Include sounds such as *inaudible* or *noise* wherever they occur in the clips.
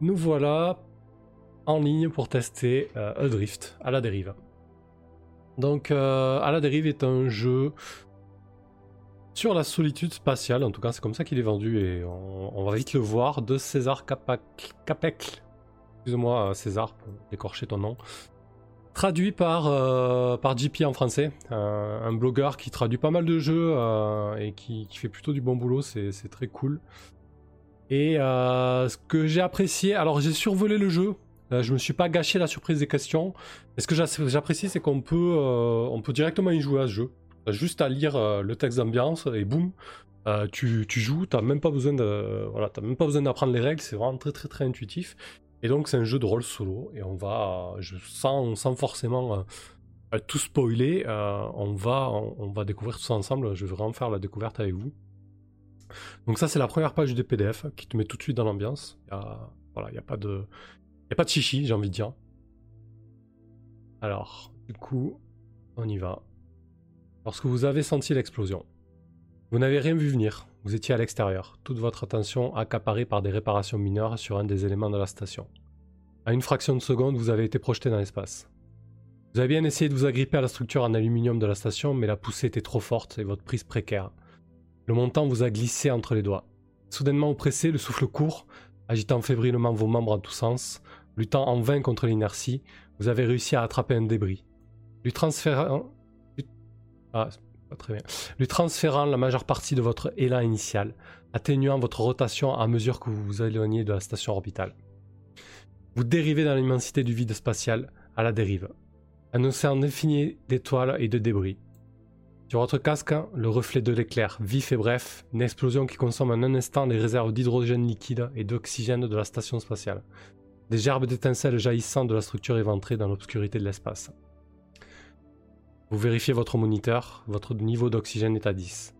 nous voilà en ligne pour tester euh, Drift à la dérive. Donc, euh, à la dérive est un jeu sur la solitude spatiale, en tout cas c'est comme ça qu'il est vendu et on, va vite le voir, de César Capec. Excuse-moi César pour écorcher ton nom. Traduit par, euh, par JP en français, un, blogueur qui traduit pas mal de jeux euh, et qui, fait plutôt du bon boulot, c'est très cool. Et euh, ce que j'ai apprécié, alors j'ai survolé le jeu, je me suis pas gâché la surprise des questions. Et ce que j'apprécie, c'est qu'on peut, on peut directement y jouer à ce jeu. Juste à lire le texte d'ambiance et boum, tu, tu, joues, t'as même pas besoin de, voilà, même pas besoin d'apprendre les règles, c'est vraiment très très très intuitif. Et donc c'est un jeu de rôle solo et on va, je, sans, sans forcément euh, tout spoiler, euh, on, va, on, va découvrir tout ça ensemble. Je vais vraiment faire la découverte avec vous. Donc ça c'est la première page du PDF qui te met tout de suite dans l'ambiance. Voilà, il n'y a pas de, y a pas de chichi, j'ai envie de dire. Alors, du coup, on y va. Lorsque vous avez senti l'explosion, vous n'avez rien vu venir. Vous étiez à l'extérieur, toute votre attention accaparée par des réparations mineures sur un des éléments de la station. À une fraction de seconde, vous avez été projeté dans l'espace. Vous avez bien essayé de vous agripper à la structure en aluminium de la station, mais la poussée était trop forte et votre prise précaire. Le montant vous a glissé entre les doigts. Soudainement oppressé, le souffle court, agitant fébrilement vos membres en tous sens, luttant en vain contre l'inertie, vous avez réussi à attraper un débris. Lui transférant... Ah, très bien. Lui transférant la majeure partie de votre élan initial, atténuant votre rotation à mesure que vous vous éloignez de la station orbitale. Vous dérivez dans l'immensité du vide spatial, à la dérive. Un océan infini d'étoiles et de débris. Sur votre casque, le reflet de l'éclair, vif et bref, une explosion qui consomme en un instant les réserves d'hydrogène liquide et d'oxygène de la station spatiale. Des gerbes d'étincelles jaillissant de la structure éventrée dans l'obscurité de l'espace. Vous vérifiez votre moniteur, votre niveau d'oxygène est à 10.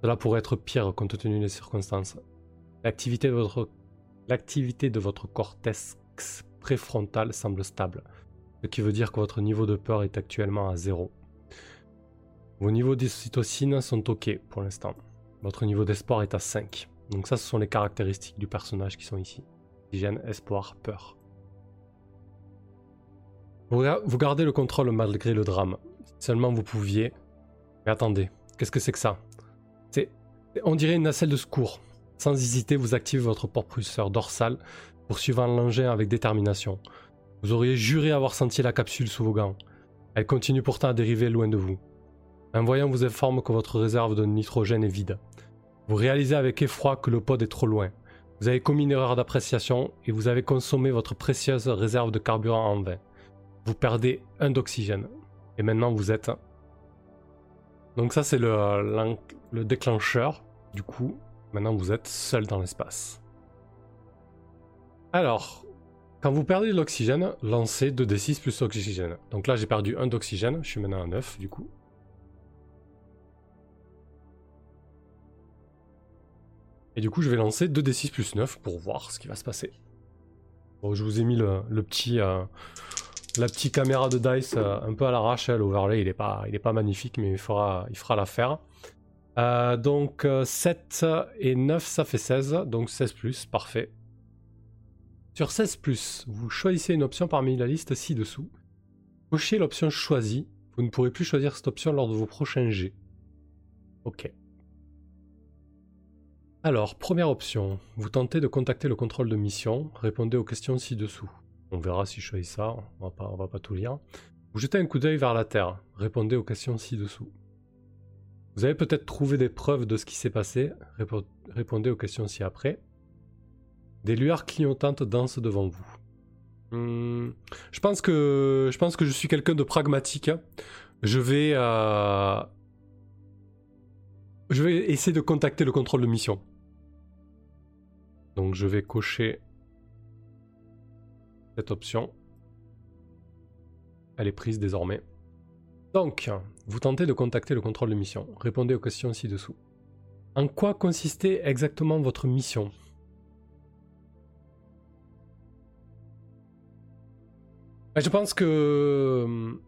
Cela pourrait être pire compte tenu des circonstances. L'activité de votre, cortex préfrontal semble stable, ce qui veut dire que votre niveau de peur est actuellement à 0. Vos niveaux d'ocytocine sont ok pour l'instant. Votre niveau d'espoir est à 5. Donc ça, ce sont les caractéristiques du personnage qui sont ici. Hygiène, espoir, peur. Vous gardez le contrôle malgré le drame. Seulement vous pouviez. Mais attendez, qu'est-ce que c'est que ça? C'est. On dirait une nacelle de secours. Sans hésiter, vous activez votre propulseur dorsal, poursuivant l'engin avec détermination. Vous auriez juré avoir senti la capsule sous vos gants. Elle continue pourtant à dériver loin de vous. Un voyant vous informe que votre réserve de nitrogène est vide. Vous réalisez avec effroi que le pod est trop loin. Vous avez commis une erreur d'appréciation et vous avez consommé votre précieuse réserve de carburant en vain. Vous perdez un d'oxygène. Et maintenant vous êtes... Donc ça c'est le, le déclencheur. Du coup, maintenant vous êtes seul dans l'espace. Alors, quand vous perdez de l'oxygène, lancez 2d6 plus oxygène. Donc là j'ai perdu 1 d'oxygène, je suis maintenant à 9 du coup. Et du coup je vais lancer 2d6 plus 9 pour voir ce qui va se passer. Je vous ai mis le, petit... Euh, la petite caméra de Dice euh, un peu à l'arrache, l'overlay il est pas, il est pas magnifique mais il fera, l'affaire. Euh, donc 7 euh, et 9 ça fait 16, donc 16 plus, parfait. Sur 16 plus, vous choisissez une option parmi la liste ci-dessous. Cochez l'option choisie, vous ne pourrez plus choisir cette option lors de vos prochains jets. Ok. Alors, première option, vous tentez de contacter le contrôle de mission, répondez aux questions ci-dessous. On verra si je choisis ça, on va pas, va pas tout lire. Vous jetez un coup d'œil vers la Terre, répondez aux questions ci-dessous. Vous avez peut-être trouvé des preuves de ce qui s'est passé, répondez aux questions ci-après. Des lueurs clignotantes dansent devant vous. Hmm, je, pense que, je pense que je suis quelqu'un de pragmatique. Je vais, euh, je vais essayer de contacter le contrôle de mission. Donc je vais cocher cette option. Elle est prise désormais. Donc, vous tentez de contacter le contrôle de mission. Répondez aux questions ci-dessous. En quoi consistait exactement votre mission? Ben, Je pense que hum,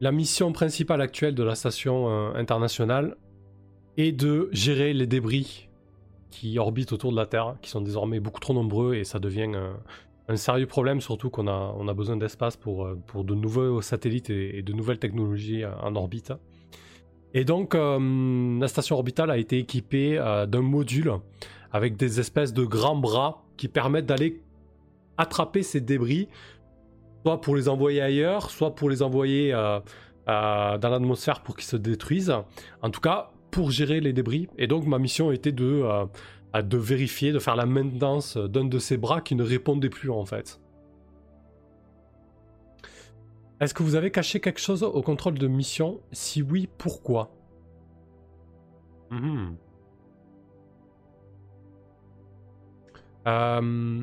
la mission principale actuelle de la station euh, internationale est de gérer les débris qui orbitent autour de la Terre, qui sont désormais beaucoup trop nombreux et ça devient un sérieux problème, surtout qu'on a, on a besoin d'espace pour, pour de nouveaux satellites et, de nouvelles technologies en orbite. Et donc, la station orbitale a été équipée d'un module avec des espèces de grands bras qui permettent d'aller attraper ces débris, soit pour les envoyer ailleurs, soit pour les envoyer dans l'atmosphère pour qu'ils se détruisent. En tout cas, pour gérer les débris. Et donc ma mission était de, euh, de vérifier, de faire la maintenance d'un de ces bras qui ne répondait plus en fait. Est-ce que vous avez caché quelque chose au contrôle de mission? Si oui, pourquoi? Hmm. euh,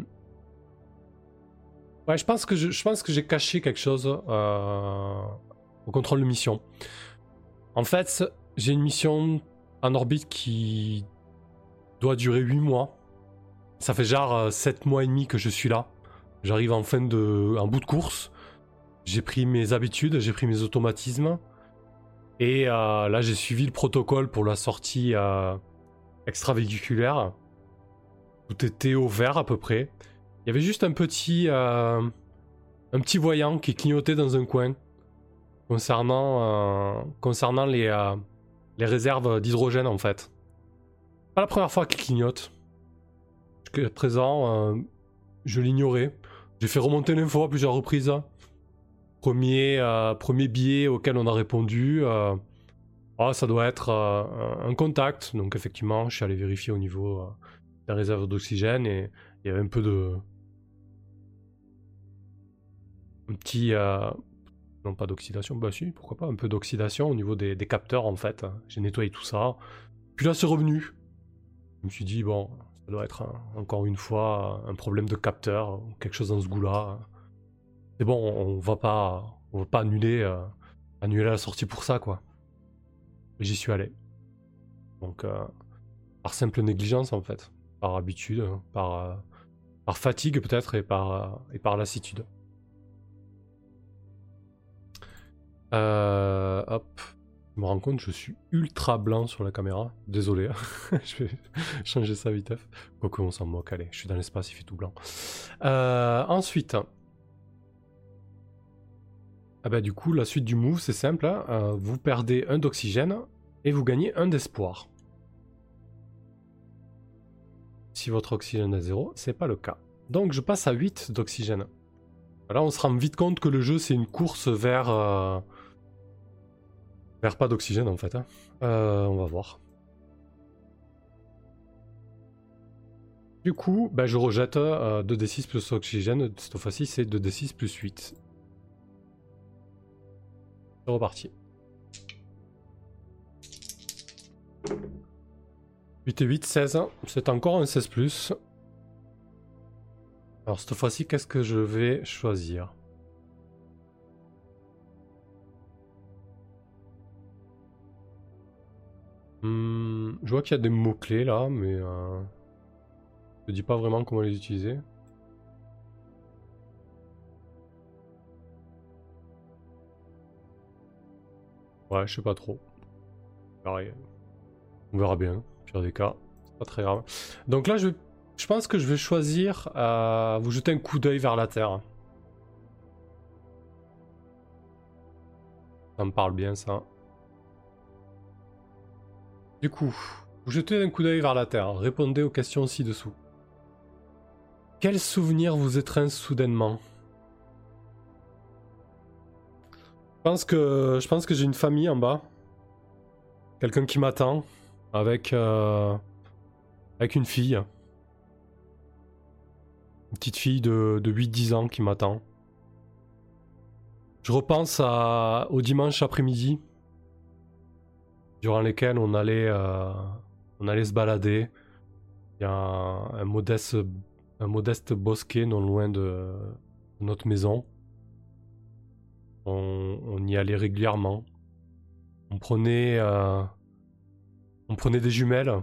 Ouais, je pense que je, pense que j'ai caché quelque chose euh, au contrôle de mission. En fait, j'ai une mission en orbite qui doit durer 8 mois. Ça fait genre 7 euh, mois et demi que je suis là. J'arrive en fin de. en bout de course. J'ai pris mes habitudes, j'ai pris mes automatismes. Et euh, là, j'ai suivi le protocole pour la sortie euh, extravéhiculaire. Tout était au vert à peu près. Il y avait juste un petit. un petit voyant qui clignotait dans un coin. Concernant, concernant les, les réserves d'hydrogène en fait. Pas la première fois qu'il clignote. Jusqu'à présent, euh, je l'ignorais. J'ai fait remonter l'info à plusieurs reprises. Premier, euh, premier billet auquel on a répondu. Euh, oh, ça doit être un contact. Donc effectivement, je suis allé vérifier au niveau des réserves d'oxygène et il y avait un peu de... Un petit, non, pas d'oxydation. Bah si, pourquoi pas. Un peu d'oxydation au niveau des, capteurs, en fait. J'ai nettoyé tout ça. Puis là, c'est revenu. Je me suis dit, bon, ça doit être encore une fois un problème de capteur, quelque chose dans ce goût-là. C'est bon, on va pas, on va pas annuler, euh, annuler la sortie pour ça, quoi. J'y suis allé. Donc, euh, par simple négligence, en fait. Par habitude, par, euh, par fatigue peut-être et par, et par lassitude. Euh, hop. Je me rends compte, je suis ultra blanc sur la caméra. Désolé, hein. *laughs* je vais changer ça vite. Quoique on s'en moque, allez, je suis dans l'espace, il fait tout blanc. Euh, ensuite. Ah bah du coup, la suite du move, c'est simple. Hein. Euh, vous perdez un d'oxygène et vous gagnez un d'espoir. Si votre oxygène est zéro, c'est pas le cas. Donc je passe à 8 d'oxygène. Là, on se rend vite compte que le jeu, c'est une course vers... Vers pas d'oxygène en fait. Hein. Euh, on va voir. Du coup, bah, je rejette 2d6 euh, plus oxygène. Cette fois-ci, c'est 2d6 plus 8. C'est reparti. 8 et 8, 16. C'est encore un 16 plus. Alors cette fois-ci, qu'est-ce que je vais choisir? Hmm, je vois qu'il y a des mots-clés là, mais euh, je ne dis pas vraiment comment les utiliser. Ouais, je sais pas trop. Pareil. On verra bien, pire des cas. C'est pas très grave. Donc là, je, je pense que je vais choisir euh, vous jeter un coup d'œil vers la Terre. Ça me parle bien ça. Du coup, vous jetez un coup d'œil vers la Terre, répondez aux questions ci-dessous. Quel souvenir vous étreint soudainement? Je pense que, j'ai une famille en bas. Quelqu'un qui m'attend avec, euh, avec une fille. Une petite fille de, de 8-10 ans qui m'attend. Je repense au dimanche après-midi durant lesquels on allait, euh, on allait se balader. Il y a un, modeste, un modeste bosquet non loin de, notre maison. On, y allait régulièrement. On prenait, euh, on prenait des jumelles.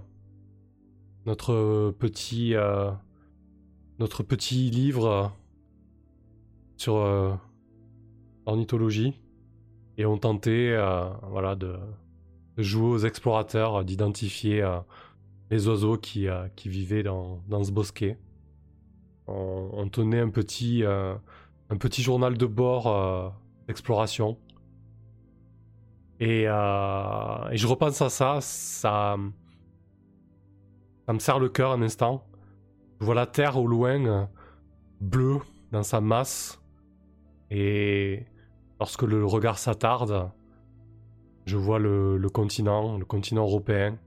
Notre petit, euh, notre petit livre sur ornithologie et on tentait, voilà, de jouer aux explorateurs, d'identifier euh, les oiseaux qui, qui vivaient dans, dans, ce bosquet. On, tenait un petit, journal de bord d'exploration. Et, et, je repense à ça, ça, ça me serre le cœur un instant. Je vois la Terre au loin, bleue dans sa masse. Et lorsque le regard s'attarde, je vois le, continent, le continent européen,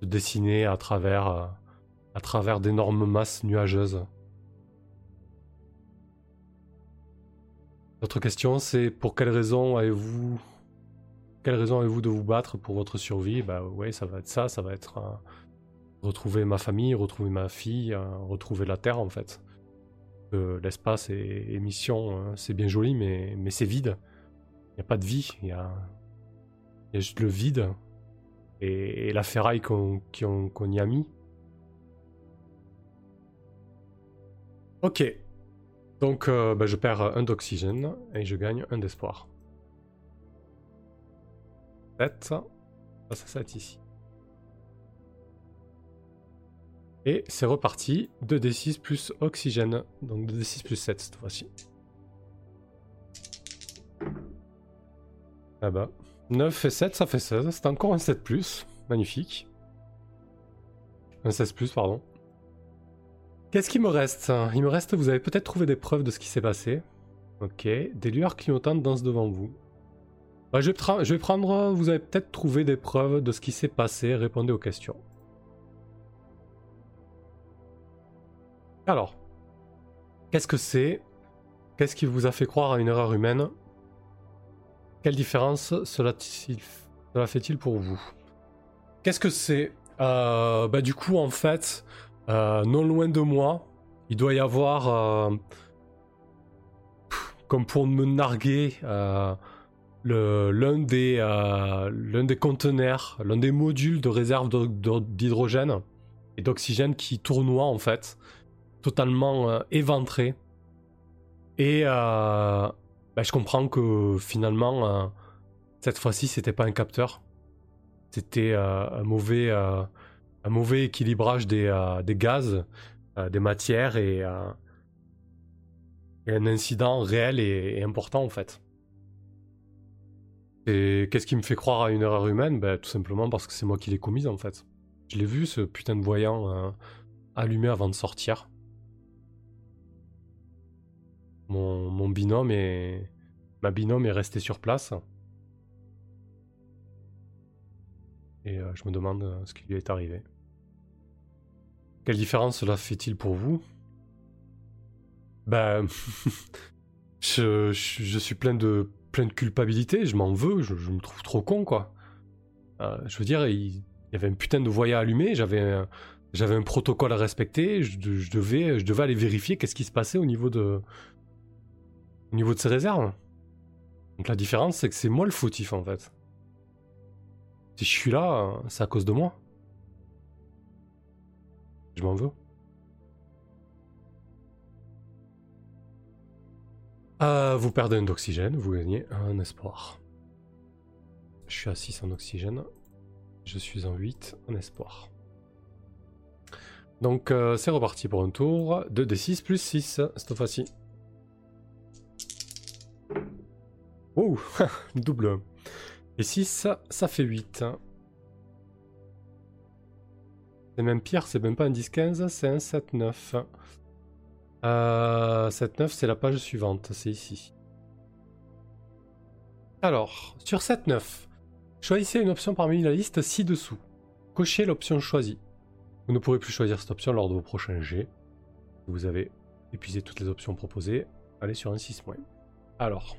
se dessiner à travers, à travers d'énormes masses nuageuses. Votre question, c'est pour quelle raison avez-vous quelle raison avez-vous de vous battre pour votre survie? Bah ouais, ça va être ça, ça va être retrouver ma famille, retrouver ma fille, euh, retrouver la Terre en fait. L'espace et, mission, hein, c'est bien joli, mais, mais c'est vide. Il n'y a pas de vie, il y a, le vide et, la ferraille qu'on y a mis. Ok. Donc euh, bah, je perds un d'oxygène et je gagne un d'espoir. 7. Ça, ça 7 ici. Et c'est reparti. 2d6 plus oxygène. Donc 2d6 plus 7 cette fois-ci. Ah bah. 9 et 7, ça fait 16. C'est encore un 7 plus. Magnifique. Un 16 plus, pardon. Qu'est-ce qui me reste? Il me reste, vous avez peut-être trouvé des preuves de ce qui s'est passé. Ok. Des lueurs clignotantes dansent devant vous. Bah, je, vais je vais prendre, vous avez peut-être trouvé des preuves de ce qui s'est passé. Répondez aux questions. Alors, qu'est-ce que c'est? Qu'est-ce qui vous a fait croire à une erreur humaine? Quelle différence cela, fait-il pour vous? Qu'est-ce que c'est? Euh, bah, Du coup, en fait, euh, non loin de moi, il doit y avoir, euh, comme pour me narguer, l'un des, des conteneurs, l'un des modules de réserve d'hydrogène et d'oxygène qui tournoie en fait totalement éventré. Et bah, je comprends que finalement, euh, cette fois-ci, c'était pas un capteur. C'était un, mauvais, un mauvais équilibrage des, des gaz, des matières et, un incident réel et, important en fait. Et qu'est-ce qui me fait croire à une erreur humaine? Ben, Tout simplement parce que c'est moi qui l'ai commise en fait. Je l'ai vu ce putain de voyant allumé avant de sortir. Mon, binôme est. Ma binôme est restée sur place. Et euh, je me demande euh, ce qui lui est arrivé. Quelle différence cela fait-il pour vous? Ben. *laughs* je, suis plein de, plein de culpabilité, je m'en veux, je, me trouve trop con, quoi. Euh, je veux dire, il, y avait un putain de voyant allumé, j'avais j'avais un protocole à respecter, je, devais, je devais aller vérifier qu'est-ce qui se passait au niveau de, au niveau de ses réserves. Donc la différence, c'est que c'est moi le fautif en fait. Si je suis là, c'est à cause de moi. Je m'en veux. Euh, vous perdez un d'oxygène, vous gagnez un espoir. Je suis à 6 en oxygène. Je suis en 8 en espoir. Donc euh, c'est reparti pour un tour. 2d6 plus 6 cette fois-ci. Oh, *laughs* double. Et 6, ça fait 8. C'est même pire, c'est même pas un 10-15, c'est un 7-9. Euh, 7-9, c'est la page suivante, c'est ici. Alors, sur 7-9, choisissez une option parmi la liste ci-dessous. Cochez l'option choisie. Vous ne pourrez plus choisir cette option lors de vos prochains jets. Vous avez épuisé toutes les options proposées. Allez sur un 6 Alors,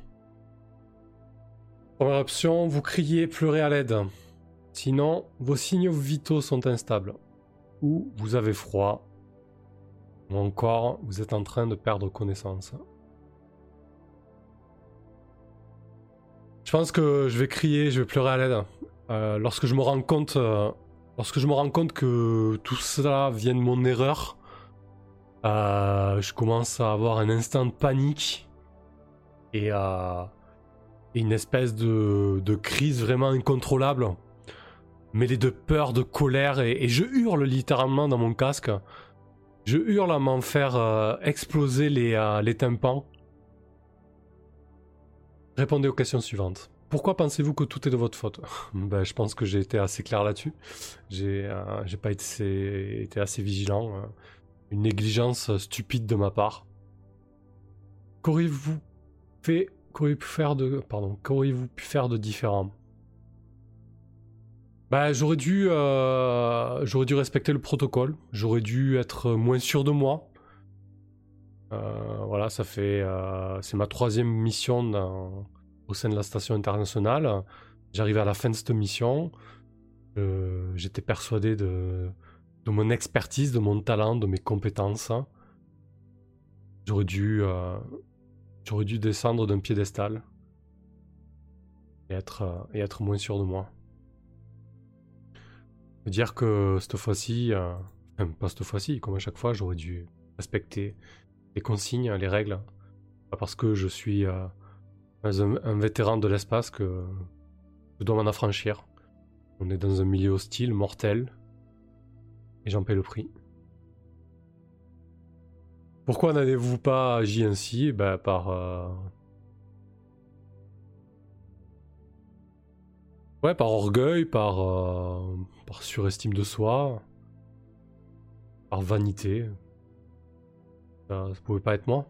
Première option, vous criez, pleurez à l'aide. Sinon, vos signaux vitaux sont instables. Ou vous avez froid. Ou encore, vous êtes en train de perdre connaissance. Je pense que je vais crier, je vais pleurer à l'aide. Euh, lorsque je me rends compte, euh, lorsque je me rends compte que tout cela vient de mon erreur, euh, je commence à avoir un instant de panique et à une espèce de, crise vraiment incontrôlable. mêlé de peur, de colère, et, je hurle littéralement dans mon casque. Je hurle à m'en faire euh, exploser les, euh, les tympans. Répondez aux questions suivantes. Pourquoi pensez-vous que tout est de votre faute? *laughs* Ben, Je pense que j'ai été assez clair là-dessus. J'ai euh, pas été, été, assez vigilant. Une négligence stupide de ma part. Qu'auriez-vous fait Qu'auriez-vous pu faire de pardon Qu'auriez-vous pu faire de différent? Bah, j'aurais dû, euh, j'aurais dû respecter le protocole. J'aurais dû être moins sûr de moi. Euh, voilà, ça fait, euh, c'est ma troisième mission au sein de la station internationale. J'arrive à la fin de cette mission. J'étais persuadé de mon expertise, de mon talent, de mes compétences. J'aurais dû, j'aurais dû descendre d'un piédestal et être, et être moins sûr de moi dire que cette fois-ci, euh, pas cette fois-ci, comme à chaque fois, j'aurais dû respecter les consignes, les règles. Pas parce que je suis euh, un, vétéran de l'espace que je dois m'en affranchir. On est dans un milieu hostile, mortel, et j'en paie le prix. Pourquoi n'avez-vous pas agi ainsi ben, Par euh, Ouais, par orgueil, par, euh, par surestime de soi, par vanité. Ça, ça pouvait pas être moi.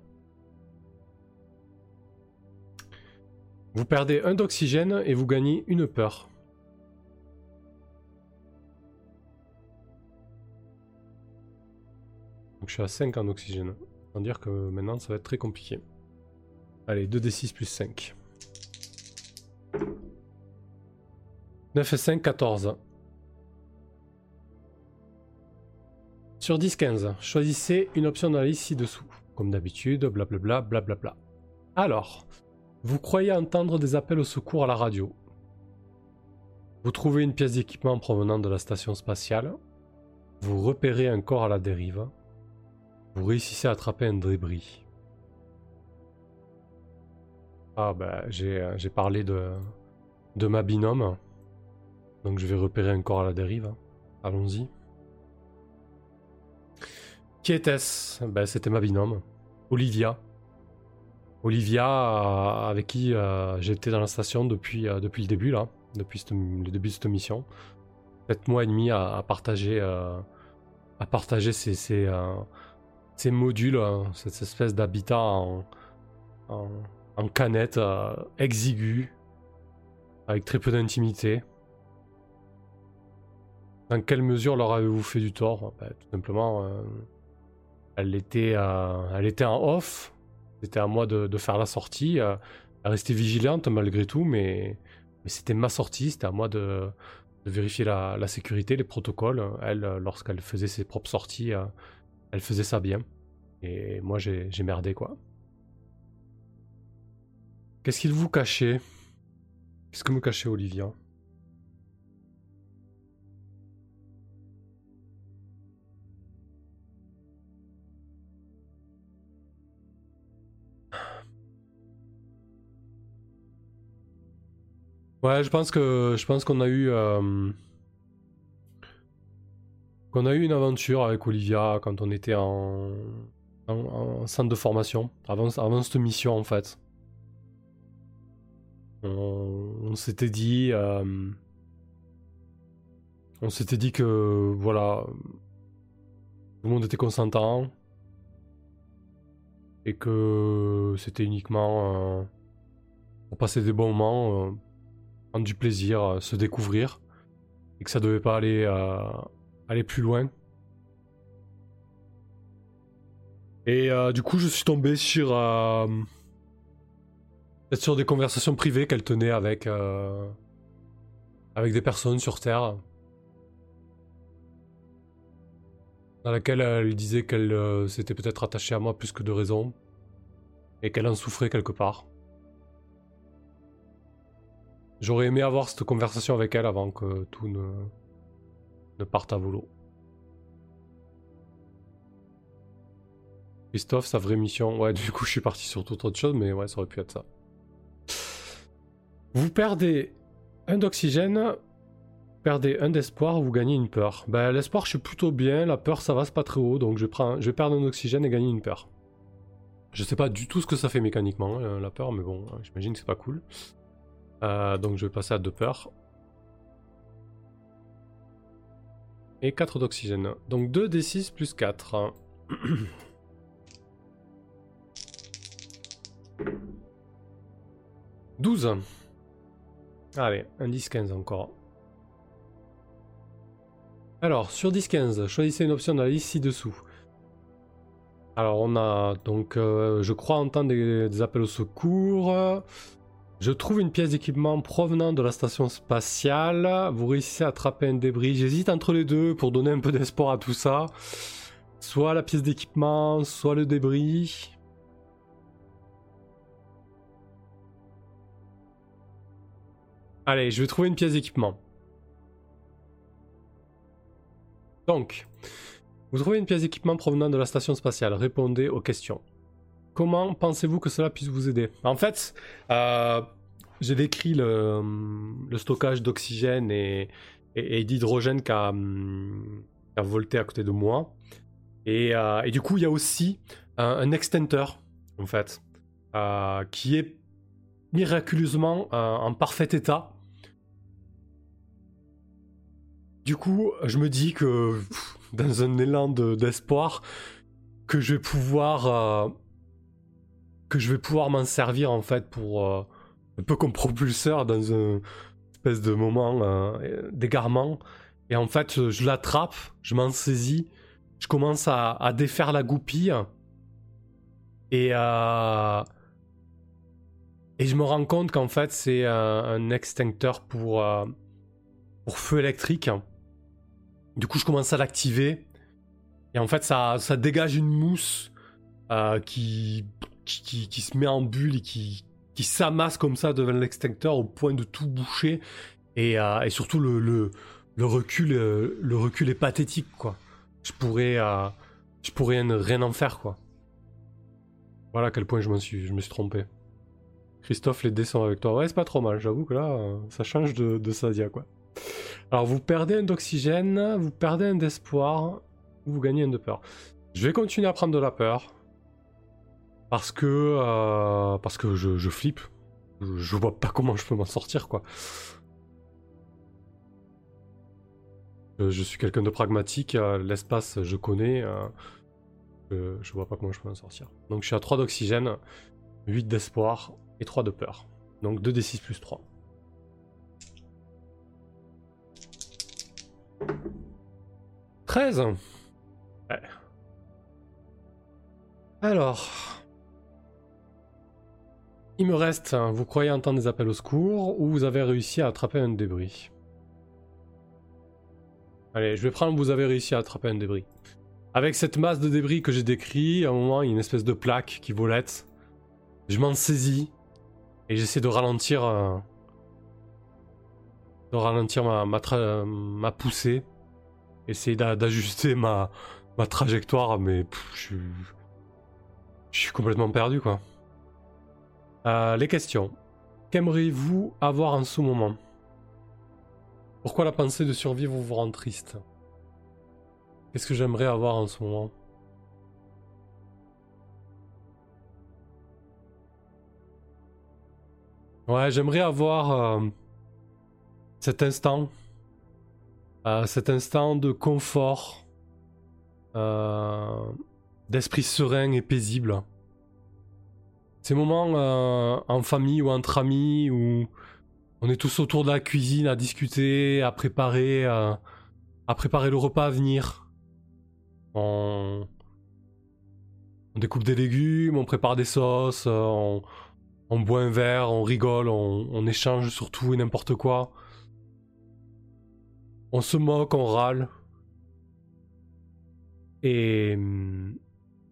Vous perdez un d'oxygène et vous gagnez une peur. Donc je suis à 5 en oxygène. Dire que maintenant ça va être très compliqué. Allez, 2d6 plus 5. 9 et 5, 14. Sur 10, 15. Choisissez une option dans la liste ci-dessous. Comme d'habitude, blablabla, blablabla. Alors, vous croyez entendre des appels au secours à la radio. Vous trouvez une pièce d'équipement provenant de la station spatiale. Vous repérez un corps à la dérive. Vous réussissez à attraper un débris. Ah bah j'ai parlé de, ma binôme. Donc je vais repérer un corps à la dérive. Allons-y. Qui était-ce? Ben, C'était ma binôme, Olivia. Olivia, euh, avec qui euh, j'étais dans la station depuis, euh, le début, là, depuis le début de cette mission. Sept mois et demi à, partager, ces, ces modules, cette espèce d'habitat en, canette exigu, avec très peu d'intimité. Dans quelle mesure leur avez-vous fait du tort? Bah, Tout simplement, euh, elle, était, euh, elle était en off. C'était à moi de, faire la sortie. Euh, elle restait vigilante malgré tout, mais, mais c'était ma sortie. C'était à moi de, vérifier la, la, sécurité, les protocoles. Elle, lorsqu'elle faisait ses propres sorties, elle faisait ça bien. Et moi, j'ai merdé, quoi. Qu'est-ce qu'il vous cachait? Qu'est-ce que me cachait Olivia? Ouais, je pense que je pense qu'on a eu euh, qu'on a eu une aventure avec Olivia quand on était en, en, centre de formation avant, avant cette mission en fait. On, s'était dit euh, on s'était dit que voilà tout le monde était consentant et que c'était uniquement euh, pour passer des bons moments du plaisir, euh, se découvrir, et que ça devait pas aller, euh, aller plus loin. Et euh, du coup, je suis tombé sur, sur des conversations privées qu'elle tenait avec, avec des personnes sur Terre. Dans laquelle elle disait qu'elle s'était peut-être attachée à moi plus que de raison. Et qu'elle en souffrait quelque part. J'aurais aimé avoir cette conversation avec elle avant que tout ne, ne parte à volo. Christophe, sa vraie mission. Ouais, *laughs* du coup, je suis parti sur toute autre chose, mais ouais, ça aurait pu être ça. Vous perdez un d'oxygène, perdez un d'espoir, vous gagnez une peur. Ben, l'espoir, je suis plutôt bien. La peur, ça va, c'est pas très haut. Donc, je vais perdre un oxygène et gagner une peur. Je sais pas du tout ce que ça fait mécaniquement, hein, la peur, mais bon, j'imagine que c'est pas cool. Euh, donc, je vais passer à deux peurs. Et 4 d'oxygène. Donc 2 D6 plus 4. 12. *clears throat* Allez, un 10-15 encore. Alors, sur 10-15, choisissez une option de la liste ci-dessous. Alors, on a donc, euh, je crois, entendre des, des, appels au secours. Je trouve une pièce d'équipement provenant de la station spatiale. Vous réussissez à attraper un débris. J'hésite entre les deux pour donner un peu d'espoir à tout ça. Soit la pièce d'équipement, soit le débris. Allez, je vais trouver une pièce d'équipement. Donc, vous trouvez une pièce d'équipement provenant de la station spatiale. Répondez aux questions. Comment pensez-vous que cela puisse vous aider? En fait, euh, j'ai décrit le, stockage d'oxygène et, d'hydrogène qui a, volté à côté de moi. Et, euh, du coup, il y a aussi un, extincteur, en fait, euh, qui est miraculeusement en parfait état Du coup, je me dis que dans un élan d'espoir, que je vais pouvoir que je vais pouvoir m'en servir en fait pour euh, un peu comme propulseur dans un espèce de moment euh, d'égarement. Et en fait, je l'attrape, je m'en saisis, je commence à, défaire la goupille et et je me rends compte qu'en fait c'est un, un, extincteur pour pour feu électrique. Du coup, je commence à l'activer. Et en fait, ça, ça dégage une mousse euh, qui, se met en bulle et qui, qui s'amasse comme ça devant l'extincteur au point de tout boucher. Et, euh, surtout, le, le, recul, euh, le recul est pathétique, quoi. Je pourrais, je pourrais rien en faire, quoi. Voilà à quel point je me suis, je me suis trompé. Christophe, les dés sont avec toi. Ouais, c'est pas trop mal, j'avoue que là, ça change de, de Sadia, quoi. Alors vous perdez un d'oxygène, vous perdez un d'espoir, vous gagnez un de peur. Je vais continuer à prendre de la peur. Parce que, euh, parce que je, flippe. Je, vois pas comment je peux m'en sortir, quoi. Je, suis quelqu'un de pragmatique, euh, l'espace je connais, euh, je, je, vois pas comment je peux m'en sortir. Donc je suis à 3 d'oxygène, 8 d'espoir et 3 de peur. Donc 2d6 plus 3. 13 ouais. Alors... Il me reste, hein, vous croyez entendre des appels au secours ou vous avez réussi à attraper un débris? Allez, je vais prendre vous avez réussi à attraper un débris. Avec cette masse de débris que j'ai décrit, à un moment, il y a une espèce de plaque qui volette. Je m'en saisis et j'essaie de ralentir euh, de ralentir ma, poussée, essayer d'ajuster ma trajectoire, mais je, suis complètement perdu quoi. Euh, les questions. Qu'aimeriez-vous avoir en ce moment? Pourquoi la pensée de survivre vous rend triste? Qu'est-ce que j'aimerais avoir en ce moment? Ouais, j'aimerais avoir... Euh, cet instant, euh, cet instant de confort, d'esprit serein et paisible. Ces moments euh, en famille ou entre amis où on est tous autour de la cuisine à discuter, à préparer, à préparer le repas à venir. On, découpe des légumes, on prépare des sauces, on, boit un verre, on rigole, on, on échange sur tout et n'importe quoi. On se moque, on râle. Et mm,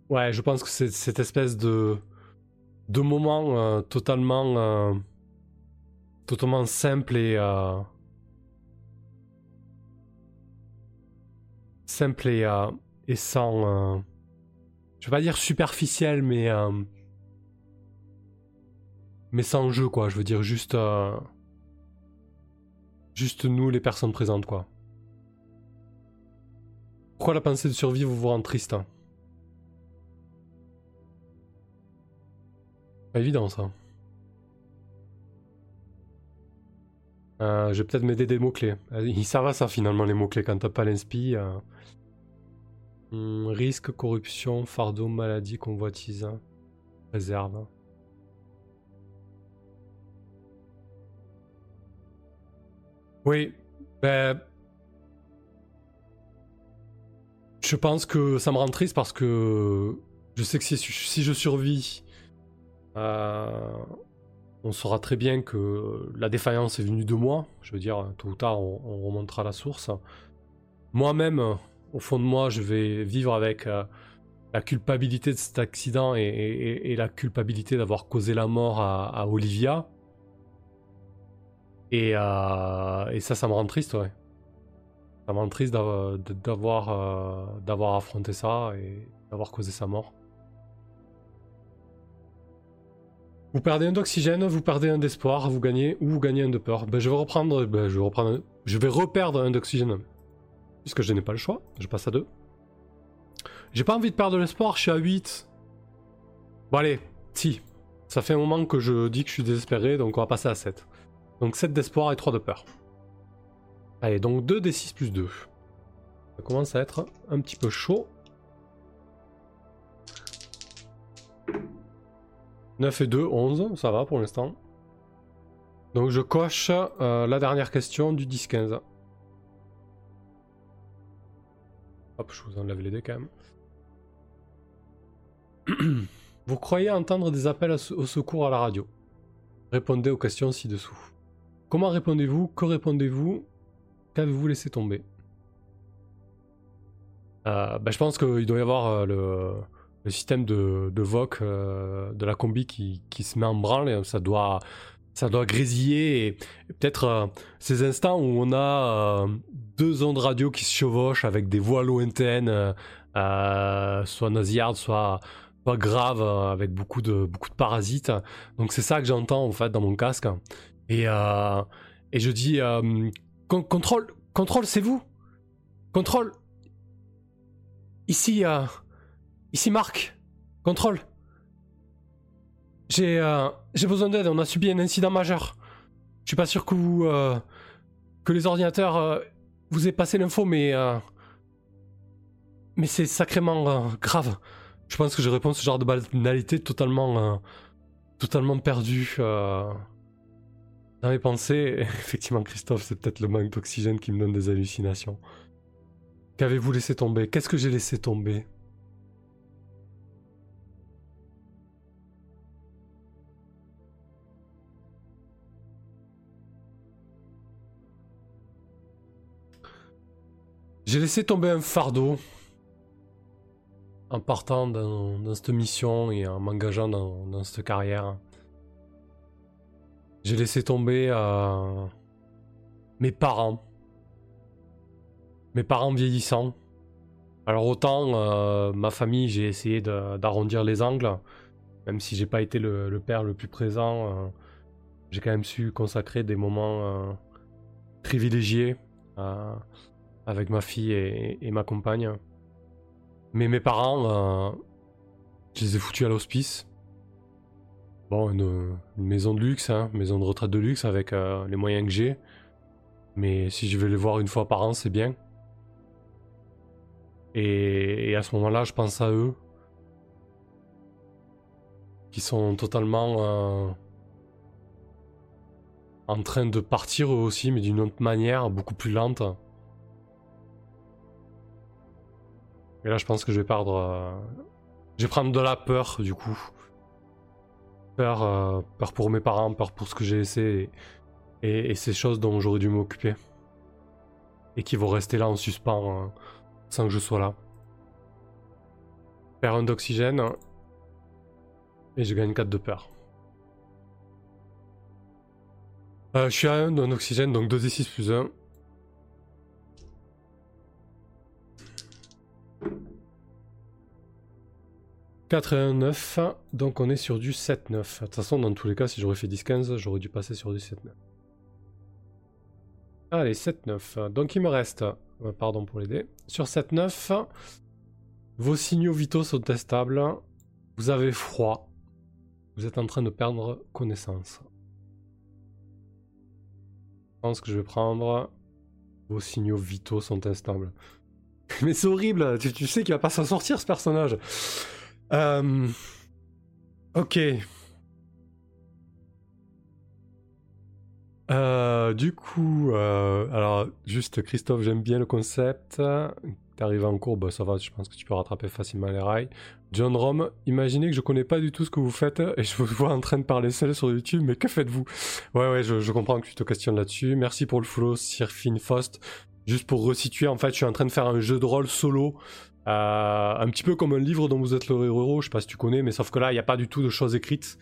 ouais, je pense que c'est cette espèce de de moment euh, totalement euh, totalement simple et euh, simple et, et sans je vais pas dire superficiel mais mais sans jeu quoi je veux dire juste Juste nous, les personnes présentes, quoi. Pourquoi la pensée de survie vous vous rend triste Évident ça. Euh, je vais peut-être m'aider des mots-clés. Ils servent à ça finalement les mots-clés quand t'as pas l'inspi. Euh. Hmm, risque, corruption, fardeau, maladie, convoitise, réserve. Oui, ben. Je pense que ça me rend triste parce que je sais que si, si je survis, euh, on saura très bien que la défaillance est venue de moi. Je veux dire, tôt ou tard, on, remontera la source. Moi-même, au fond de moi, je vais vivre avec euh, la culpabilité de cet accident et, la culpabilité d'avoir causé la mort à Olivia. Euh, et, ça, ça me rend triste, ouais. Ça me rend triste d'avoir d'avoir affronté ça et d'avoir causé sa mort. Vous perdez un d'oxygène, vous perdez un d'espoir, vous gagnez ou vous gagnez un de peur. Ben, je vais reprendre, ben, je vais reprendre, je vais reperdre un d'oxygène puisque je n'ai pas le choix. Je passe à 2. J'ai pas envie de perdre l'espoir, je suis à 8. Bon allez, si. Ça fait un moment que je dis que je suis désespéré, donc on va passer à 7. Donc 7 d'espoir et 3 de peur. Allez, donc 2 des 6 plus 2. Ça commence à être un petit peu chaud. 9 et 2, 11, ça va pour l'instant. Donc je coche euh, la dernière question du 10-15. Hop, je vous enlève les dés quand même. *clears throat* vous croyez entendre des appels au secours à la radio? Répondez aux questions ci-dessous. Comment répondez-vous? Que répondez-vous? Qu'avez-vous laissé tomber? Euh, bah, Je pense qu'il doit y avoir euh, le, système de, de VOC euh, de la combi qui, se met en branle. ça doit, ça doit grésiller. Et, peut-être ces instants où on a deux ondes radio qui se chevauchent avec des voix lointaines, soit nasillardes, soit pas graves, avec beaucoup de, beaucoup de parasites. Donc c'est ça que j'entends en fait dans mon casque. Et, euh, et je dis euh, contrôle, contrôle, c'est vous. Contrôle. Ici, euh, ici Marc. Contrôle. J'ai j'ai besoin d'aide. On a subi un incident majeur. Je suis pas sûr que vous que les ordinateurs vous aient passé l'info, mais mais c'est sacrément grave. Je pense que je réponds ce genre de banalité totalement totalement perdu. Dans mes pensées, *laughs* effectivement, Christophe, c'est peut-être le manque d'oxygène qui me donne des hallucinations. Qu'avez-vous laissé tomber? Qu'est-ce que j'ai laissé tomber? J'ai laissé tomber un fardeau en partant dans, cette mission et en m'engageant dans cette carrière. J'ai laissé tomber euh, mes parents. Mes parents vieillissants. Alors autant euh, ma famille, j'ai essayé d'arrondir les angles, même si j'ai pas été le, père le plus présent, euh, j'ai quand même su consacrer des moments privilégiés avec ma fille et, ma compagne. Mais mes parents, je les ai foutus à l'hospice. Bon, une, maison de luxe, hein, maison de retraite de luxe avec euh, les moyens que j'ai. Mais si je vais les voir une fois par an, c'est bien. Et, à ce moment-là, je pense à eux. Qui sont totalement euh, en train de partir eux aussi, mais d'une autre manière, beaucoup plus lente. Et là, je pense que je vais perdre. Euh, je vais prendre de la peur, du coup. Euh, peur, pour mes parents, peur pour ce que j'ai laissé et, ces choses dont j'aurais dû m'occuper. Et qui vont rester là en suspens euh, sans que je sois là. Père un d'oxygène et je gagne 4 de peur. Je suis à 1 d'un oxygène, donc 2 et 6 plus 1. 4 et 1, 9. Donc on est sur du 7-9. De toute façon, dans tous les cas, si j'aurais fait 10-15, j'aurais dû passer sur du 7-9. Allez, 7-9. Donc il me reste, euh, pardon pour l'aider, sur 7-9, vos signaux vitaux sont instables, vous avez froid, vous êtes en train de perdre connaissance. Je pense que je vais prendre vos signaux vitaux sont instables. *laughs* Mais c'est horrible, tu, sais qu'il va pas s'en sortir ce personnage. Euh... Ok. Euh, du coup, euh, alors juste Christophe, j'aime bien le concept. T'arrives en cours, bah, ça va, je pense que tu peux rattraper facilement les rails. John Rom, imaginez que je connais pas du tout ce que vous faites et je vous vois en train de parler seul sur YouTube, mais que faites-vous? Ouais, ouais, je, comprends que tu te questionnes là-dessus. Merci pour le follow, Sirfin Faust. Juste pour resituer, en fait, je suis en train de faire un jeu de rôle solo. Euh, un petit peu comme un livre dont vous êtes le héros, je sais pas si tu connais, mais sauf que là, il n'y a pas du tout de choses écrites.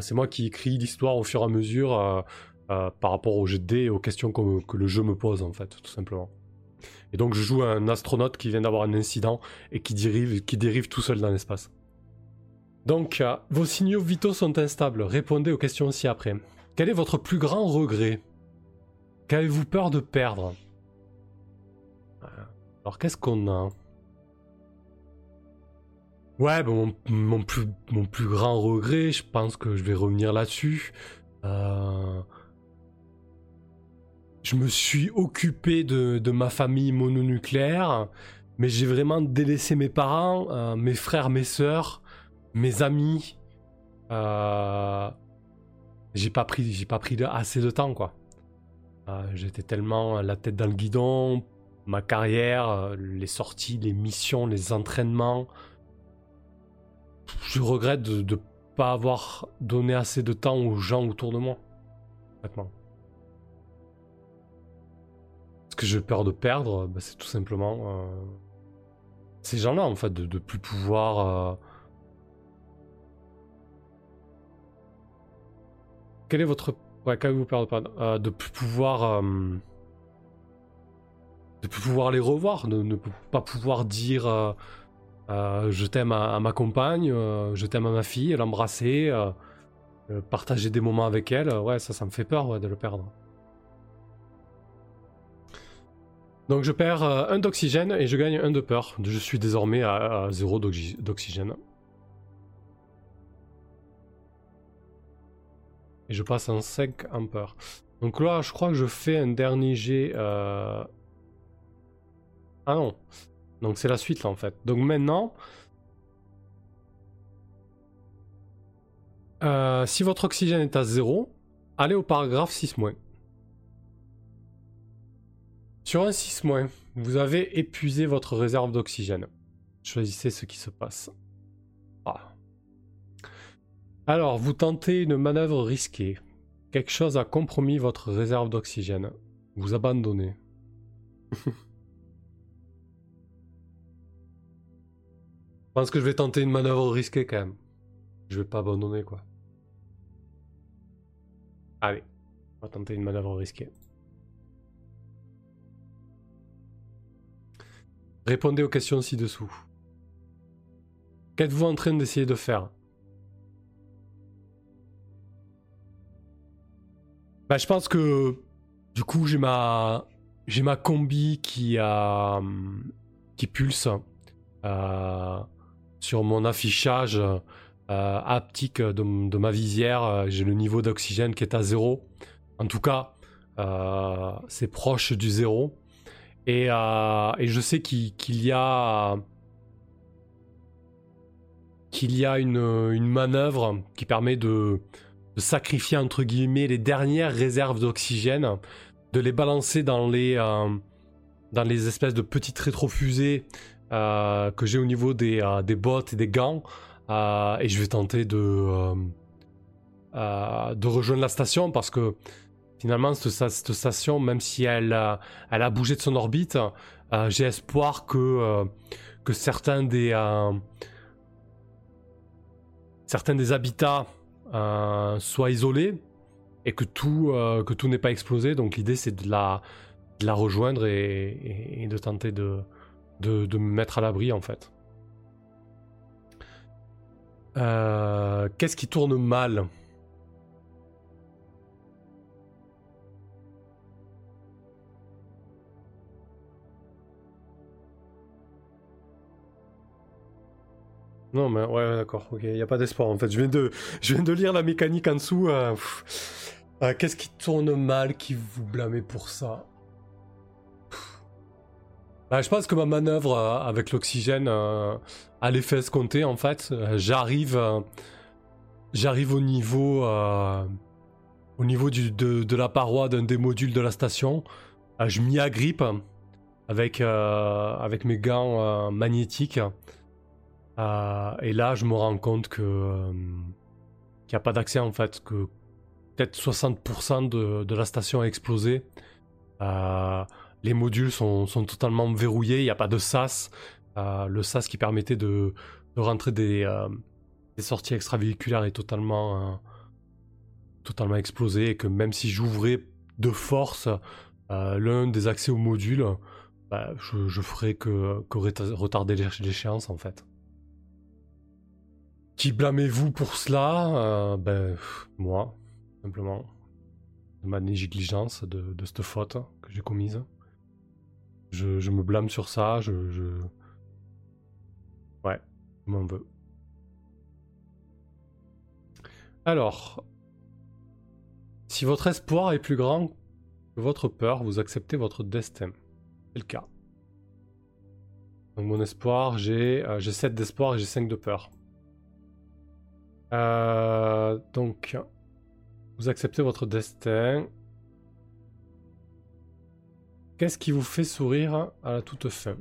c'est moi qui écris l'histoire au fur et à mesure. Euh, par rapport au de et aux questions que, le jeu me pose, en fait, tout simplement. Et donc je joue un astronaute qui vient d'avoir un incident et qui dérive, qui dérive tout seul dans l'espace. Donc, euh, vos signaux vitaux sont instables. Répondez aux questions ci-après. Quel est votre plus grand regret? Qu'avez-vous peur de perdre? Euh, Alors, qu'est-ce qu'on a? Ouais, mon, mon, plus, mon plus grand regret, je pense que je vais revenir là-dessus. Euh, je me suis occupé de, ma famille mononucléaire, mais j'ai vraiment délaissé mes parents, euh, mes frères, mes sœurs, mes amis. Euh, j'ai pas pris, j'ai pas pris assez de temps, quoi. J'étais tellement la tête dans le guidon, ma carrière, les sorties, les missions, les entraînements. Je regrette de ne pas avoir donné assez de temps aux gens autour de moi. Honnêtement que j'ai peur de perdre, bah, c'est tout simplement euh, ces gens-là, en fait, de, de plus pouvoir. Euh, Quel est votre. Ouais, qu'avez-vous peur de perdre euh, De plus pouvoir. De plus pouvoir les revoir, de ne pas pouvoir dire je t'aime à, ma compagne, je t'aime à ma fille, l'embrasser, partager des moments avec elle. Ouais, ça, ça me fait peur de le perdre. Donc je perds euh, un d'oxygène et je gagne un de peur. Je suis désormais à, 0 d'oxygène. Et je passe en 5 en peur. Donc là, je crois que je fais un dernier jet. Euh, ah non. Donc c'est la suite là en fait. Donc maintenant. Euh, si votre oxygène est à 0, allez au paragraphe 6 moins. Sur un 6 vous avez épuisé votre réserve d'oxygène. Choisissez ce qui se passe. Alors, vous tentez une manœuvre risquée. Quelque chose a compromis votre réserve d'oxygène. Vous abandonnez. *laughs* pense que je vais tenter une manœuvre risquée quand même. Je vais pas abandonner quoi. Allez, on va tenter une manœuvre risquée. Répondez aux questions ci-dessous. Qu'êtes-vous en train d'essayer de faire? Bah, Je pense que du coup j'ai ma j'ai ma combi qui a qui pulse euh, sur mon affichage euh, haptique de, ma visière. J'ai le niveau d'oxygène qui est à zéro. En tout cas, euh, c'est proche du zéro. Euh, et, je sais qu'il y a a une, manœuvre qui permet de, sacrifier entre guillemets les dernières réserves d'oxygène, de les balancer dans les euh, dans les espèces de petites rétrofusées euh, que j'ai au niveau des, des bottes et des gants. et je vais tenter de de rejoindre la station parce que finalement, cette, station, même si elle, elle a bougé de son orbite, euh, j'ai espoir que, euh, que certains des, euh, certains des habitats soient isolés et que tout, que tout n'est pas explosé. Donc l'idée, c'est de la, de la rejoindre et, de tenter de, de, me mettre à l'abri en fait. Euh, qu'est-ce qui tourne mal Non, mais ouais, d'accord, ok, il n'y a pas d'espoir en fait. Je viens, de, je viens de lire la mécanique en dessous. Euh, euh, qu'est-ce qui tourne mal qui vous blâmez pour ça? Bah, Je pense que ma manœuvre euh, avec l'oxygène a l'effet escompté en fait. J'arrive j'arrive au niveau, au niveau de, la paroi d'un des modules de la station. je m'y agrippe avec, avec mes gants magnétiques. Euh, et là, je me rends compte que euh, qu'il n'y a pas d'accès en fait, que peut-être 60% de, de, la station a explosé. Euh, les modules sont, totalement verrouillés, il n'y a pas de SAS. le SAS qui permettait de, rentrer des, des, sorties extravéhiculaires est totalement, totalement explosé et que même si j'ouvrais de force l'un des accès aux modules, bah, je, je ferais que, que retarder l'échéance en fait. Qui blâmez-vous pour cela? Euh, Ben, moi, simplement. De ma négligence, de cette faute que j'ai commise. Je, me blâme sur ça, je. je... Ouais, je m'en veux. Alors, si votre espoir est plus grand que votre peur, vous acceptez votre destin. C'est le cas. Donc mon espoir, j'ai euh, 7 d'espoir et j'ai 5 de peur. Euh, donc, vous acceptez votre destin. Qu'est-ce qui vous fait sourire à la toute fin?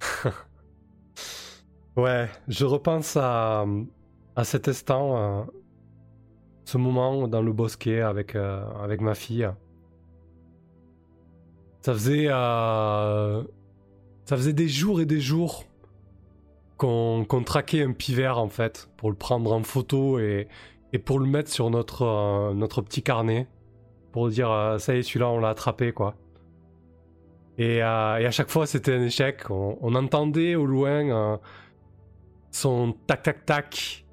*laughs* Ouais, je repense à, à cet instant, euh, ce moment dans le bosquet avec, euh, avec ma fille. Ça faisait, ça faisait des jours et des jours qu'on traquait un pivert en fait pour le prendre en photo et, pour le mettre sur notre, euh, notre petit carnet pour dire euh, ça y est celui-là on l'a attrapé quoi. Et, euh, à chaque fois c'était un échec. On, entendait au loin son tac tac tac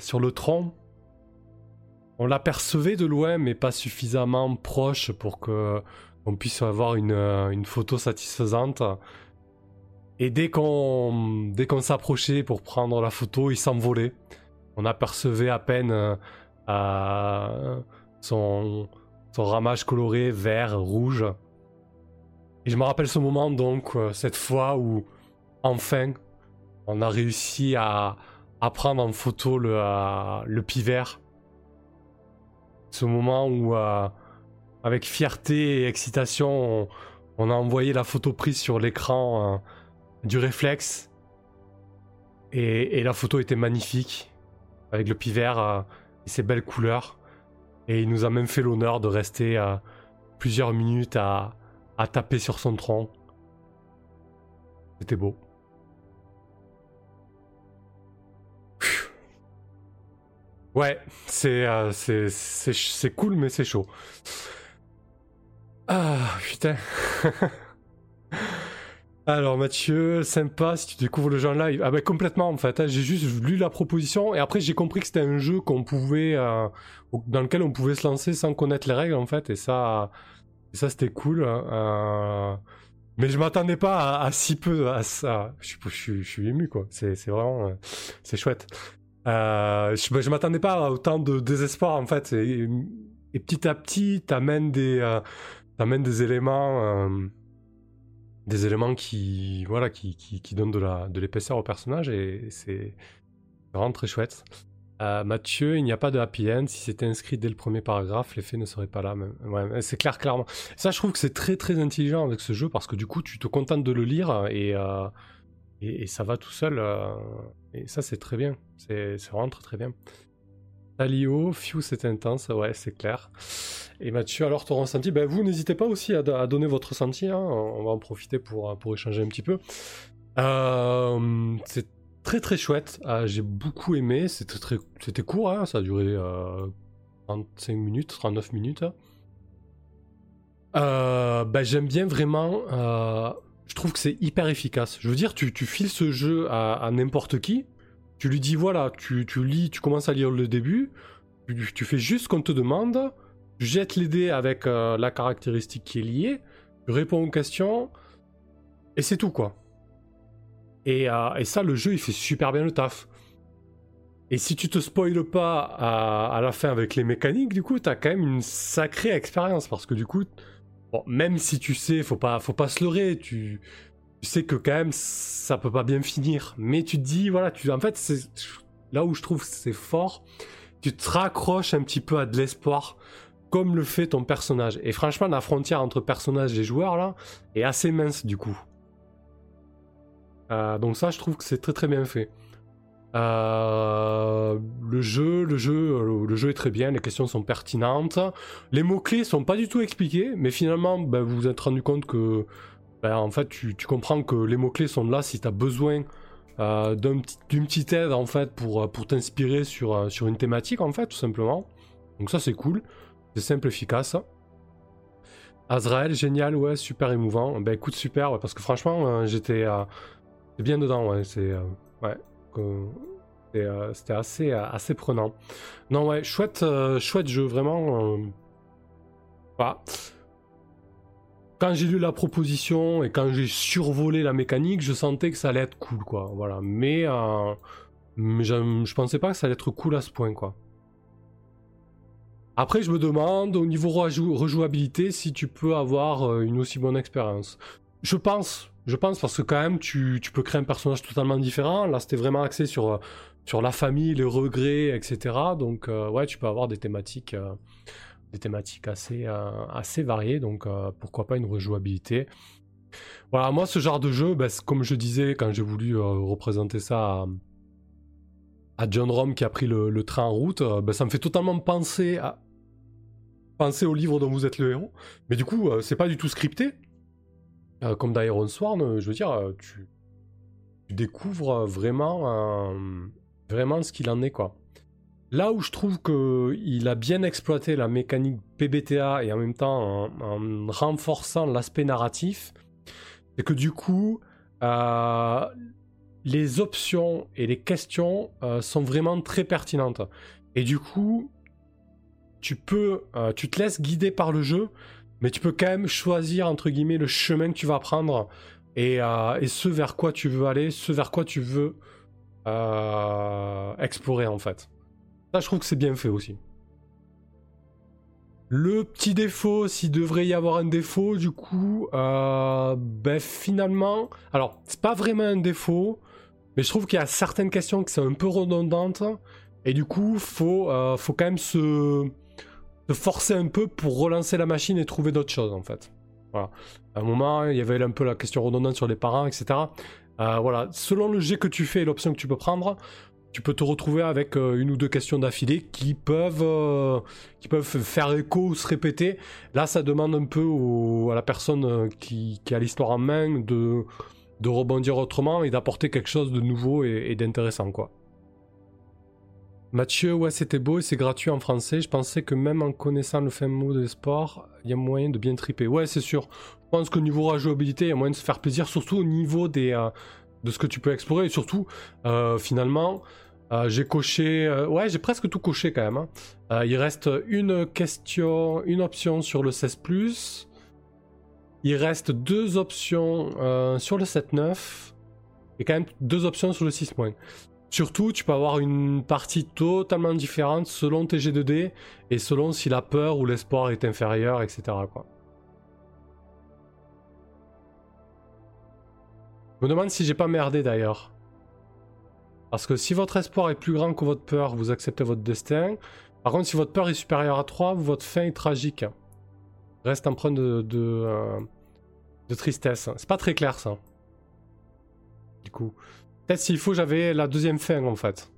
sur le tronc. On l'apercevait de loin mais pas suffisamment proche pour que on puisse avoir une, une photo satisfaisante. Et dès qu'on dès qu'on s'approchait pour prendre la photo, il s'envolait. On apercevait à peine euh, son, ramage coloré vert, rouge. Et je me rappelle ce moment donc, euh, cette fois où enfin on a réussi à, prendre en photo le, euh, le pivert. Ce moment où, avec fierté et excitation, on, a envoyé la photo prise sur l'écran du réflexe. Et, la photo était magnifique, avec le pivert euh, et ses belles couleurs. Et il nous a même fait l'honneur de rester euh, plusieurs minutes à, taper sur son tronc. C'était beau. Ouais, euh, c'est c'est cool, mais c'est chaud. Ah, putain. *laughs* Alors Mathieu, sympa si tu découvres le jeu en live. Ah bah complètement en fait, hein. j'ai juste lu la proposition et après j'ai compris que c'était un jeu qu'on pouvait, euh, dans lequel on pouvait se lancer sans connaître les règles en fait et ça, ça c'était cool. Hein. Euh, mais je m'attendais pas à, si peu à ça. Je, je, je suis ému quoi, c'est vraiment, euh, c'est chouette. je, je m'attendais pas à autant de désespoir en fait et, et petit à petit t'amènes des, t'amènes des éléments des éléments qui, voilà, qui, qui, donnent de, la, de l'épaisseur au personnage et c'est vraiment très chouette. Euh, Mathieu, il n'y a pas de happy end. Si c'était inscrit dès le premier paragraphe, l'effet ne serait pas là. C'est clair, clairement. Ça, je trouve que c'est très très intelligent avec ce jeu parce que du coup, tu te contentes de le lire et, euh, et, ça va tout seul. Euh, et ça, c'est très bien. C'est, c'est vraiment très bien. Talio, Few c'est intense, ouais, c'est clair. Et Mathieu, alors ton ressenti, ben, vous n'hésitez pas aussi à, donner votre ressenti, hein. on va en profiter pour, pour échanger un petit peu. Euh, c'est très très chouette, ah, j'ai beaucoup aimé, c'était, très, c'était court, hein. ça a duré 35 euh, minutes, 39 minutes. Euh, ben, j'aime bien vraiment, je trouve que c'est hyper efficace. Je veux dire, tu, tu files ce jeu à n'importe qui, tu lui dis voilà, tu, lis, tu commences à lire le début, tu, fais juste ce qu'on te demande, tu jettes les dés avec euh, la caractéristique qui est liée, tu réponds aux questions, Et c'est tout, quoi. Et, et, ça, le jeu, il fait super bien le taf. Et si tu te spoiles pas à, la fin avec les mécaniques, du coup, t'as quand même une sacrée expérience. Parce que du coup, même si tu sais, faut pas, faut pas se leurrer, tu, sais que quand même, ça peut pas bien finir. Mais tu te dis, voilà, tu, en fait, c'est là où je trouve c'est fort, tu te raccroches un petit peu à de l'espoir, comme le fait ton personnage. Et franchement, la frontière entre personnage et joueur, là, est assez mince, du coup. Euh, donc ça, je trouve que c'est très très bien fait. Euh, le jeu, le jeu, le jeu est très bien, les questions sont pertinentes. Les mots-clés sont pas du tout expliqués, mais finalement, ben, vous vous êtes rendu compte que, ben, en fait, tu, comprends que les mots-clés sont là si tu as besoin euh, d'une petite aide, en fait, pour, pour t'inspirer sur, sur une thématique, en fait, tout simplement. Donc ça, c'est cool. C'est simple, efficace. Azrael, génial, ouais, super émouvant. Ben écoute, super, parce que franchement, j'étais bien dedans, ouais, c'est... ouais. Euh, c'était assez, euh, assez prenant. Non, ouais, chouette, euh, chouette jeu, vraiment. Bah, quand j'ai lu la proposition et quand j'ai survolé la mécanique, je sentais que ça allait être cool, quoi. Voilà. Mais, mais je, je, pensais pas que ça allait être cool à ce point, quoi. Après, je me demande, au niveau rejouabilité, si tu peux avoir une aussi bonne expérience. Je pense, je pense parce que quand même, tu, peux créer un personnage totalement différent. Là, c'était vraiment axé sur, euh, sur la famille, les regrets, etc. Donc, euh, ouais, tu peux avoir des thématiques, euh, des thématiques assez, assez variées. Donc, pourquoi pas une rejouabilité. Voilà, moi, ce genre de jeu, ben, comme je disais quand j'ai voulu représenter ça à, John Rom qui a pris le, train en route, ben, ça me fait totalement penser à penser au livre dont vous êtes le héros. Mais du coup, c'est pas du tout scripté. Euh, comme dans Iron Sworn, euh, je veux dire, euh, tu, découvres vraiment, vraiment ce qu'il en est, quoi. Là où je trouve qu'il a bien exploité la mécanique PBTA et en même temps en, renforçant l'aspect narratif, c'est que du coup, les options et les questions sont vraiment très pertinentes. Et du coup, tu peux, tu te laisses guider par le jeu, mais tu peux quand même choisir, entre guillemets, le chemin que tu vas prendre et, euh, ce vers quoi tu veux aller, ce vers quoi tu veux euh, explorer, en fait. Je trouve que c'est bien fait aussi. Le petit défaut, s'il devrait y avoir un défaut, du coup, euh, ben finalement, alors c'est pas vraiment un défaut, mais je trouve qu'il y a certaines questions qui sont un peu redondantes, et du coup, faut, faut quand même se, forcer un peu pour relancer la machine et trouver d'autres choses en fait. Voilà. À un moment, il y avait un peu la question redondante sur les parents, etc. Euh, voilà. Selon le jet que tu fais et l'option que tu peux prendre, tu peux te retrouver avec euh, une ou deux questions d'affilée qui peuvent, euh, qui peuvent faire écho ou se répéter. Là, ça demande un peu à la personne qui, a l'histoire en main de, de rebondir autrement et d'apporter quelque chose de nouveau et, d'intéressant, quoi. Mathieu, ouais, c'était beau et c'est gratuit en français. Je pensais que même en connaissant le fin mot des sports, il y a moyen de bien triper. Ouais, c'est sûr. Je pense qu'au niveau rejouabilité, il y a moyen de se faire plaisir, surtout au niveau des, euh, de ce que tu peux explorer. Et surtout, euh, finalement, euh, j'ai coché. ouais, j'ai presque tout coché quand même. Hein. il reste une question, une option sur le 16. Il reste deux options sur le 7-9. Et quand même deux options sur le 6 Surtout, tu peux avoir une partie totalement différente selon tes G2D et selon si la peur ou l'espoir est inférieur, etc. Je me demande si j'ai pas merdé d'ailleurs. Parce que si votre espoir est plus grand que votre peur, vous acceptez votre destin. Par contre, si votre peur est supérieure à 3, votre fin est tragique. Reste empreint de, de, euh, de tristesse. C'est pas très clair ça. Du coup. Peut-être s'il faut, j'avais la deuxième fin en fait.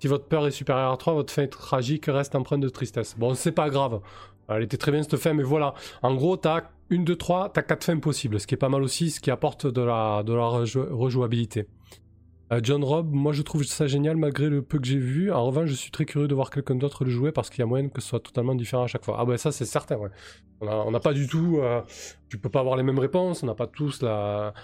Si votre peur est supérieure à 3, votre fin est tragique reste empreinte de tristesse. Bon, c'est pas grave. Elle était très bien cette fin, mais voilà. En gros, t'as une, deux, trois, t'as quatre fins possibles, ce qui est pas mal aussi, ce qui apporte de la, rejouabilité. Euh, John Robb, moi je trouve ça génial malgré le peu que j'ai vu. En revanche, je suis très curieux de voir quelqu'un d'autre le jouer parce qu'il y a moyen que ce soit totalement différent à chaque fois. Ah bah ça c'est certain, ouais. On n'a pas du tout... Euh, tu peux pas avoir les mêmes réponses, on n'a pas tous la,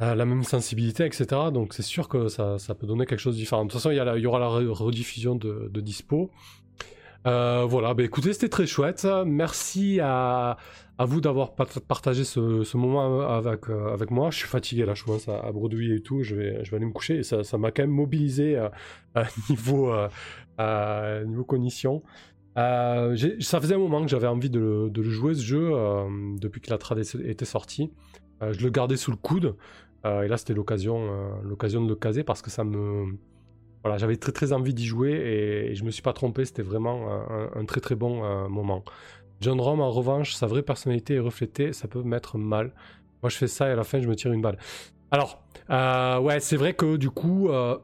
la même sensibilité, etc. Donc c'est sûr que ça, peut donner quelque chose de différent. De toute façon, il y aura la rediffusion de, dispo. Voilà, bah, écoutez, c'était très chouette. Merci à, à vous d'avoir partagé ce, moment avec, avec moi. Je suis fatigué là, je commence à, bredouiller et tout. Je vais, je vais aller me coucher. Et ça, ça m'a quand même mobilisé *laughs* à niveau, niveau cognition. ça faisait un moment que j'avais envie de le, jouer ce jeu depuis que la trad était sortie. je le gardais sous le coude. et là, c'était l'occasion, l'occasion de le caser parce que ça me, voilà, j'avais très très envie d'y jouer et, je me suis pas trompé, c'était vraiment un, très très bon euh, moment. John Rom, en revanche, sa vraie personnalité est reflétée, ça peut mettre mal. Moi, je fais ça et à la fin, je me tire une balle. Alors, euh, ouais, c'est vrai que du coup, euh,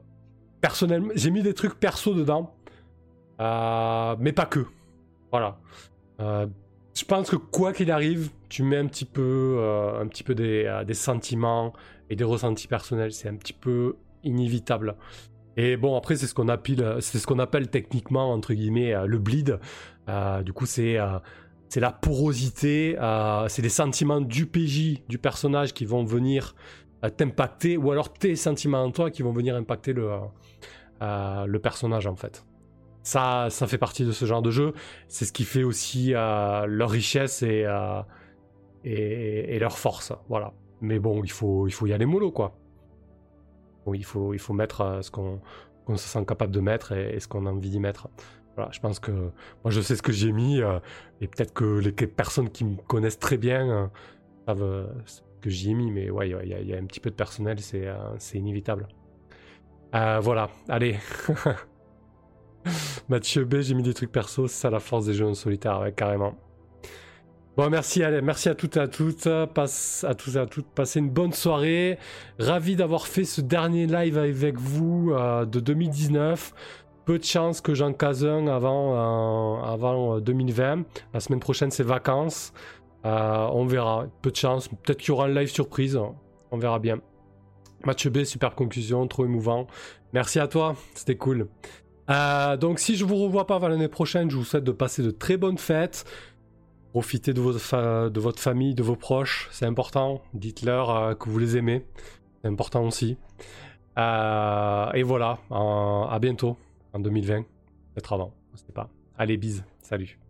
personnellement, j'ai mis des trucs perso dedans, mais pas que. Voilà. je pense que quoi qu'il arrive, tu mets un petit peu, un petit peu des, des sentiments et des ressentis personnels. C'est un petit peu inévitable. Et bon, après, c'est ce qu'on appelle, techniquement, entre guillemets, euh, le bleed. Euh, du coup, c'est euh, la porosité, c'est les sentiments du PJ, du personnage qui vont venir t'impacter, ou alors tes sentiments en toi qui vont venir impacter le, le personnage, en fait. Ça, ça fait partie de ce genre de jeu. C'est ce qui fait aussi leur richesse et, et, et, leur force. Voilà. Mais bon, il faut, il faut y aller mollo, quoi il faut, il faut mettre euh, ce qu'on se sent capable de mettre et, ce qu'on a envie d'y mettre. Voilà, je pense que moi je sais ce que j'ai mis euh, et peut-être que les personnes qui me connaissent très bien euh, savent ce que j'y ai mis, mais ouais, il y, a un petit peu de personnel, c'est inévitable. voilà, allez. *laughs* Mathieu B, j'ai mis des trucs perso, c'est ça la force des jeux en solitaire, carrément. Bon, merci, allez, merci à toutes et à toutes. À tous à toutes. Passez une bonne soirée. Ravi d'avoir fait ce dernier live avec vous euh, de 2019. Peu de chance que j'en case un avant, euh, avant 2020. Euh, La semaine prochaine, c'est vacances. on verra. Peu de chance. Peut-être qu'il y aura un live surprise. On verra bien. Match B, super conclusion, trop émouvant. Merci à toi, c'était cool. donc si je vous revois pas l'année prochaine, je vous souhaite de passer de très bonnes fêtes. Profitez de votre, famille, de vos proches, c'est important. Dites-leur euh, que vous les aimez, c'est important aussi. Euh, et voilà, à bientôt en 2020, peut-être avant, je sais pas. Allez, bise, salut.